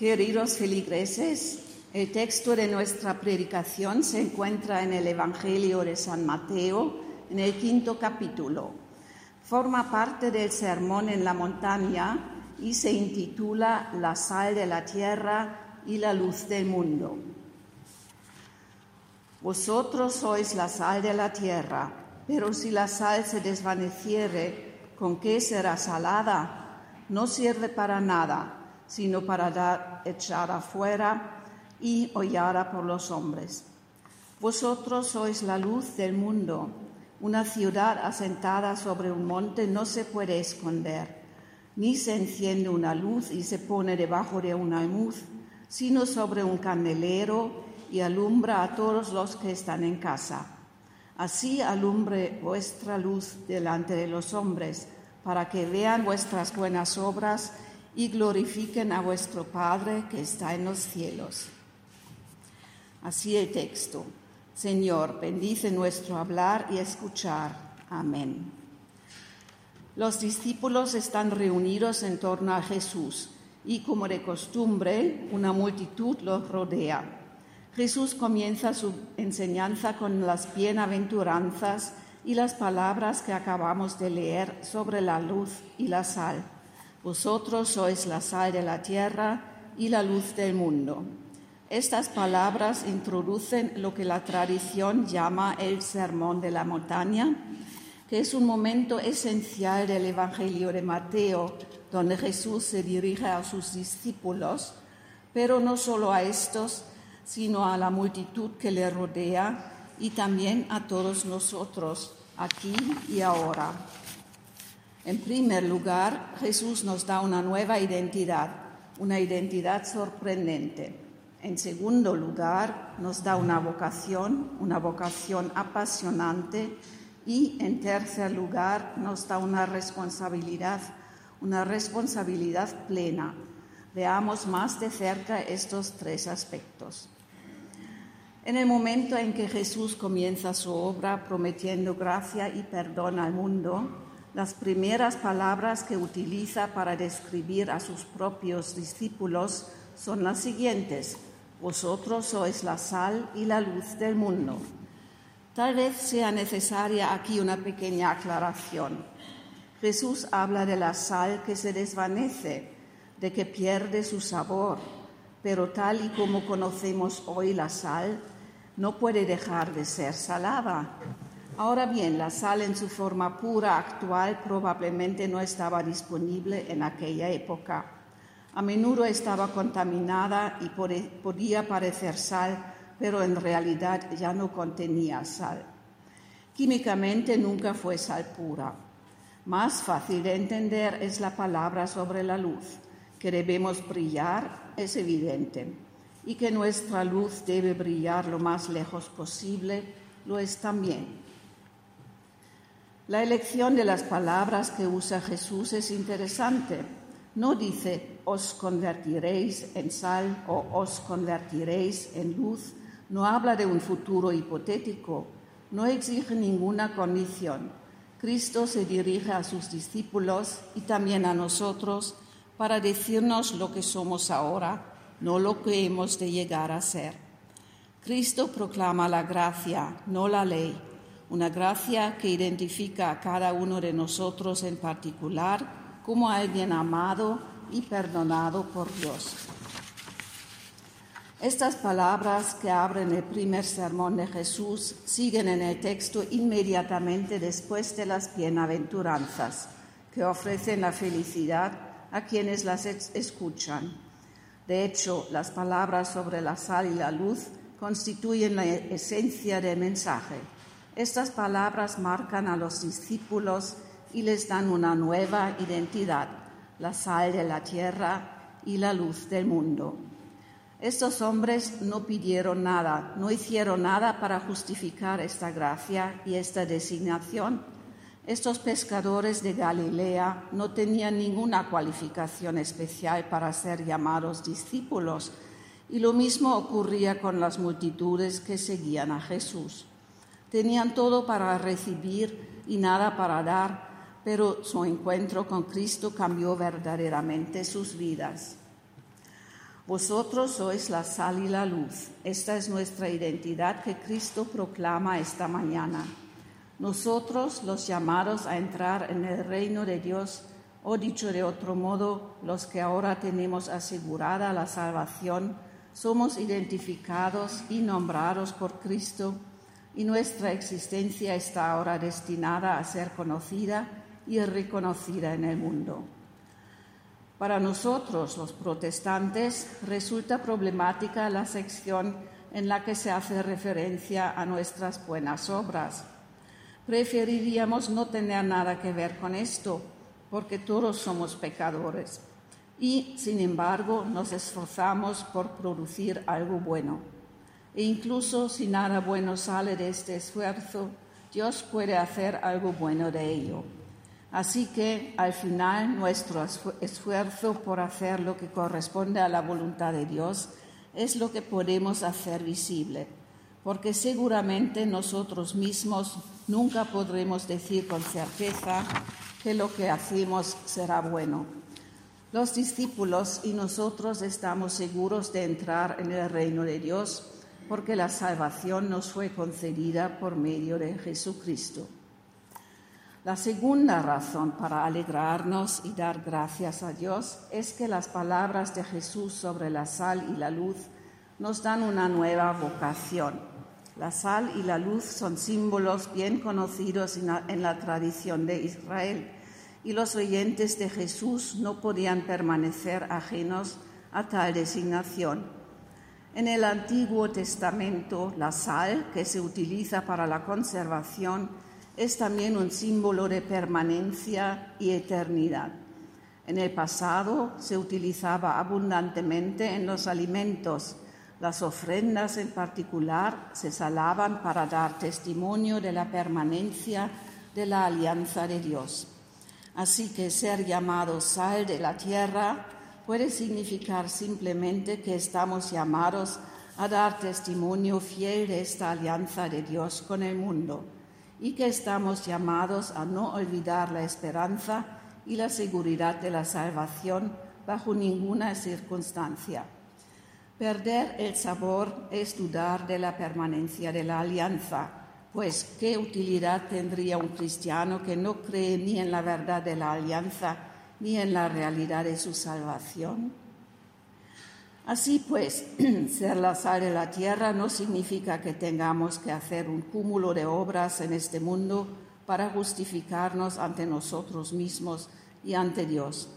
Queridos feligreses, el texto de nuestra predicación se encuentra en el Evangelio de San Mateo, en el quinto capítulo. Forma parte del Sermón en la montaña y se intitula La sal de la tierra y la luz del mundo. Vosotros sois la sal de la tierra, pero si la sal se desvaneciere, ¿con qué será salada? No sirve para nada sino para dar echada fuera y hollada por los hombres. Vosotros sois la luz del mundo. Una ciudad asentada sobre un monte no se puede esconder, ni se enciende una luz y se pone debajo de un almud, sino sobre un candelero y alumbra a todos los que están en casa. Así alumbre vuestra luz delante de los hombres, para que vean vuestras buenas obras y glorifiquen a vuestro Padre que está en los cielos. Así el texto. Señor, bendice nuestro hablar y escuchar. Amén. Los discípulos están reunidos en torno a Jesús y como de costumbre una multitud los rodea. Jesús comienza su enseñanza con las bienaventuranzas y las palabras que acabamos de leer sobre la luz y la sal. Vosotros sois la sal de la tierra y la luz del mundo. Estas palabras introducen lo que la tradición llama el sermón de la montaña, que es un momento esencial del Evangelio de Mateo, donde Jesús se dirige a sus discípulos, pero no solo a estos, sino a la multitud que le rodea y también a todos nosotros, aquí y ahora. En primer lugar, Jesús nos da una nueva identidad, una identidad sorprendente. En segundo lugar, nos da una vocación, una vocación apasionante. Y en tercer lugar, nos da una responsabilidad, una responsabilidad plena. Veamos más de cerca estos tres aspectos. En el momento en que Jesús comienza su obra prometiendo gracia y perdón al mundo, las primeras palabras que utiliza para describir a sus propios discípulos son las siguientes. Vosotros sois la sal y la luz del mundo. Tal vez sea necesaria aquí una pequeña aclaración. Jesús habla de la sal que se desvanece, de que pierde su sabor, pero tal y como conocemos hoy la sal, no puede dejar de ser salada. Ahora bien, la sal en su forma pura actual probablemente no estaba disponible en aquella época. A menudo estaba contaminada y podía parecer sal, pero en realidad ya no contenía sal. Químicamente nunca fue sal pura. Más fácil de entender es la palabra sobre la luz. Que debemos brillar es evidente y que nuestra luz debe brillar lo más lejos posible lo es también. La elección de las palabras que usa Jesús es interesante. No dice os convertiréis en sal o os convertiréis en luz. No habla de un futuro hipotético. No exige ninguna condición. Cristo se dirige a sus discípulos y también a nosotros para decirnos lo que somos ahora, no lo que hemos de llegar a ser. Cristo proclama la gracia, no la ley una gracia que identifica a cada uno de nosotros en particular como alguien amado y perdonado por Dios. Estas palabras que abren el primer sermón de Jesús siguen en el texto inmediatamente después de las bienaventuranzas, que ofrecen la felicidad a quienes las escuchan. De hecho, las palabras sobre la sal y la luz constituyen la esencia del mensaje estas palabras marcan a los discípulos y les dan una nueva identidad, la sal de la tierra y la luz del mundo. Estos hombres no pidieron nada, no hicieron nada para justificar esta gracia y esta designación. Estos pescadores de Galilea no tenían ninguna cualificación especial para ser llamados discípulos, y lo mismo ocurría con las multitudes que seguían a Jesús. Tenían todo para recibir y nada para dar, pero su encuentro con Cristo cambió verdaderamente sus vidas. Vosotros sois la sal y la luz. Esta es nuestra identidad que Cristo proclama esta mañana. Nosotros, los llamados a entrar en el reino de Dios, o dicho de otro modo, los que ahora tenemos asegurada la salvación, somos identificados y nombrados por Cristo y nuestra existencia está ahora destinada a ser conocida y reconocida en el mundo. Para nosotros, los protestantes, resulta problemática la sección en la que se hace referencia a nuestras buenas obras. Preferiríamos no tener nada que ver con esto, porque todos somos pecadores y, sin embargo, nos esforzamos por producir algo bueno. E incluso si nada bueno sale de este esfuerzo, Dios puede hacer algo bueno de ello. Así que al final nuestro esfuerzo por hacer lo que corresponde a la voluntad de Dios es lo que podemos hacer visible, porque seguramente nosotros mismos nunca podremos decir con certeza que lo que hacemos será bueno. Los discípulos y nosotros estamos seguros de entrar en el reino de Dios porque la salvación nos fue concedida por medio de Jesucristo. La segunda razón para alegrarnos y dar gracias a Dios es que las palabras de Jesús sobre la sal y la luz nos dan una nueva vocación. La sal y la luz son símbolos bien conocidos en la, tradición de Israel y los oyentes de Jesús no podían permanecer ajenos a tal designación. En el Antiguo Testamento, la sal, que se utiliza para la conservación, es también un símbolo de permanencia y eternidad. En el pasado se utilizaba abundantemente en los alimentos. Las ofrendas en particular se salaban para dar testimonio de la permanencia de la alianza de Dios. Así que ser llamado sal de la tierra puede significar simplemente que estamos llamados a dar testimonio fiel de esta alianza de Dios con el mundo y que estamos llamados a no olvidar la esperanza y la seguridad de la salvación bajo ninguna circunstancia. Perder el sabor es dudar de la permanencia de la alianza pues, ¿qué utilidad tendría un cristiano que no cree ni en la verdad de la alianza ni en la realidad de su salvación? Así pues, ser la sal de la tierra no significa que tengamos que hacer un cúmulo de obras en este mundo para justificarnos ante nosotros mismos y ante Dios.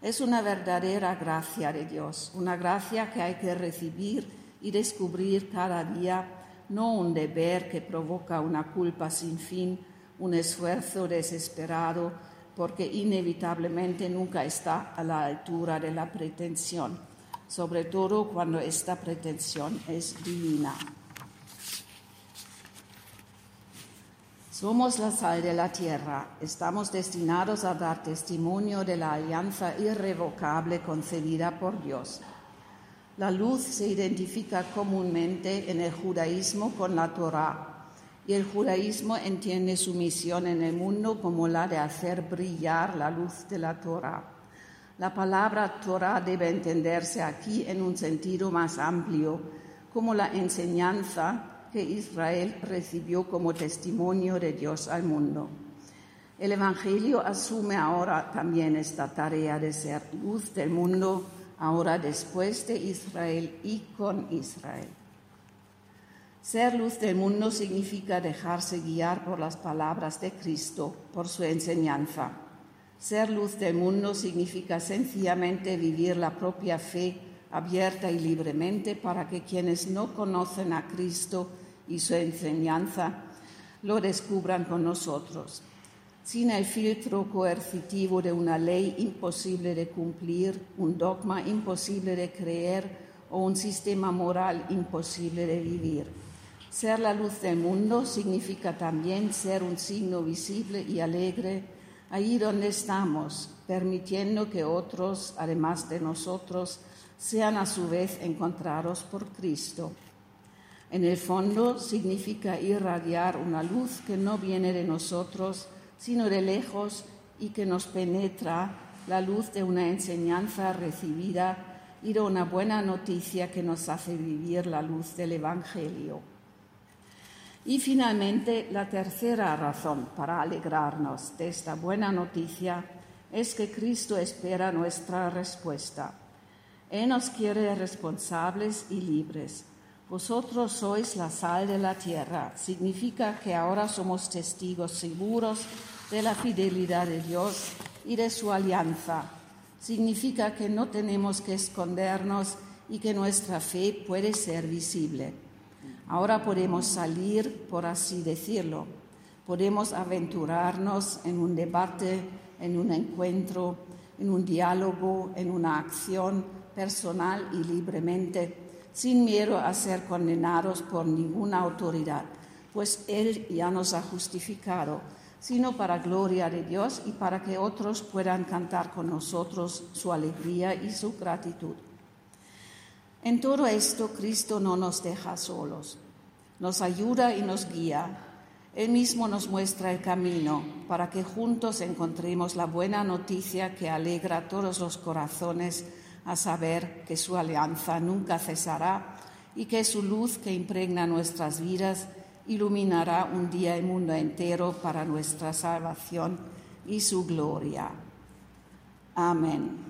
Es una verdadera gracia de Dios, una gracia que hay que recibir y descubrir cada día no un deber que provoca una culpa sin fin, un esfuerzo desesperado, porque inevitablemente nunca está a la altura de la pretensión, sobre todo cuando esta pretensión es divina. Somos la sal de la tierra, estamos destinados a dar testimonio de la alianza irrevocable concedida por Dios. La luz se identifica comúnmente en el judaísmo con la Torah y el judaísmo entiende su misión en el mundo como la de hacer brillar la luz de la Torah. La palabra Torah debe entenderse aquí en un sentido más amplio, como la enseñanza que Israel recibió como testimonio de Dios al mundo. El Evangelio asume ahora también esta tarea de ser luz del mundo ahora después de Israel y con Israel. Ser luz del mundo significa dejarse guiar por las palabras de Cristo, por su enseñanza. Ser luz del mundo significa sencillamente vivir la propia fe abierta y libremente para que quienes no conocen a Cristo y su enseñanza lo descubran con nosotros sin el filtro coercitivo de una ley imposible de cumplir, un dogma imposible de creer o un sistema moral imposible de vivir. Ser la luz del mundo significa también ser un signo visible y alegre allí donde estamos, permitiendo que otros, además de nosotros, sean a su vez encontrados por Cristo. En el fondo significa irradiar una luz que no viene de nosotros, sino de lejos y que nos penetra la luz de una enseñanza recibida y de una buena noticia que nos hace vivir la luz del Evangelio. Y finalmente, la tercera razón para alegrarnos de esta buena noticia es que Cristo espera nuestra respuesta. Él nos quiere responsables y libres. Vosotros sois la sal de la tierra. Significa que ahora somos testigos seguros de la fidelidad de Dios y de su alianza. Significa que no tenemos que escondernos y que nuestra fe puede ser visible. Ahora podemos salir, por así decirlo, podemos aventurarnos en un debate, en un encuentro, en un diálogo, en una acción personal y libremente, sin miedo a ser condenados por ninguna autoridad, pues Él ya nos ha justificado, sino para gloria de Dios y para que otros puedan cantar con nosotros su alegría y su gratitud. En todo esto Cristo no nos deja solos, nos ayuda y nos guía. Él mismo nos muestra el camino para que juntos encontremos la buena noticia que alegra a todos los corazones a saber que su alianza nunca cesará y que su luz que impregna nuestras vidas iluminará un día el mundo entero para nuestra salvación y su gloria. Amén.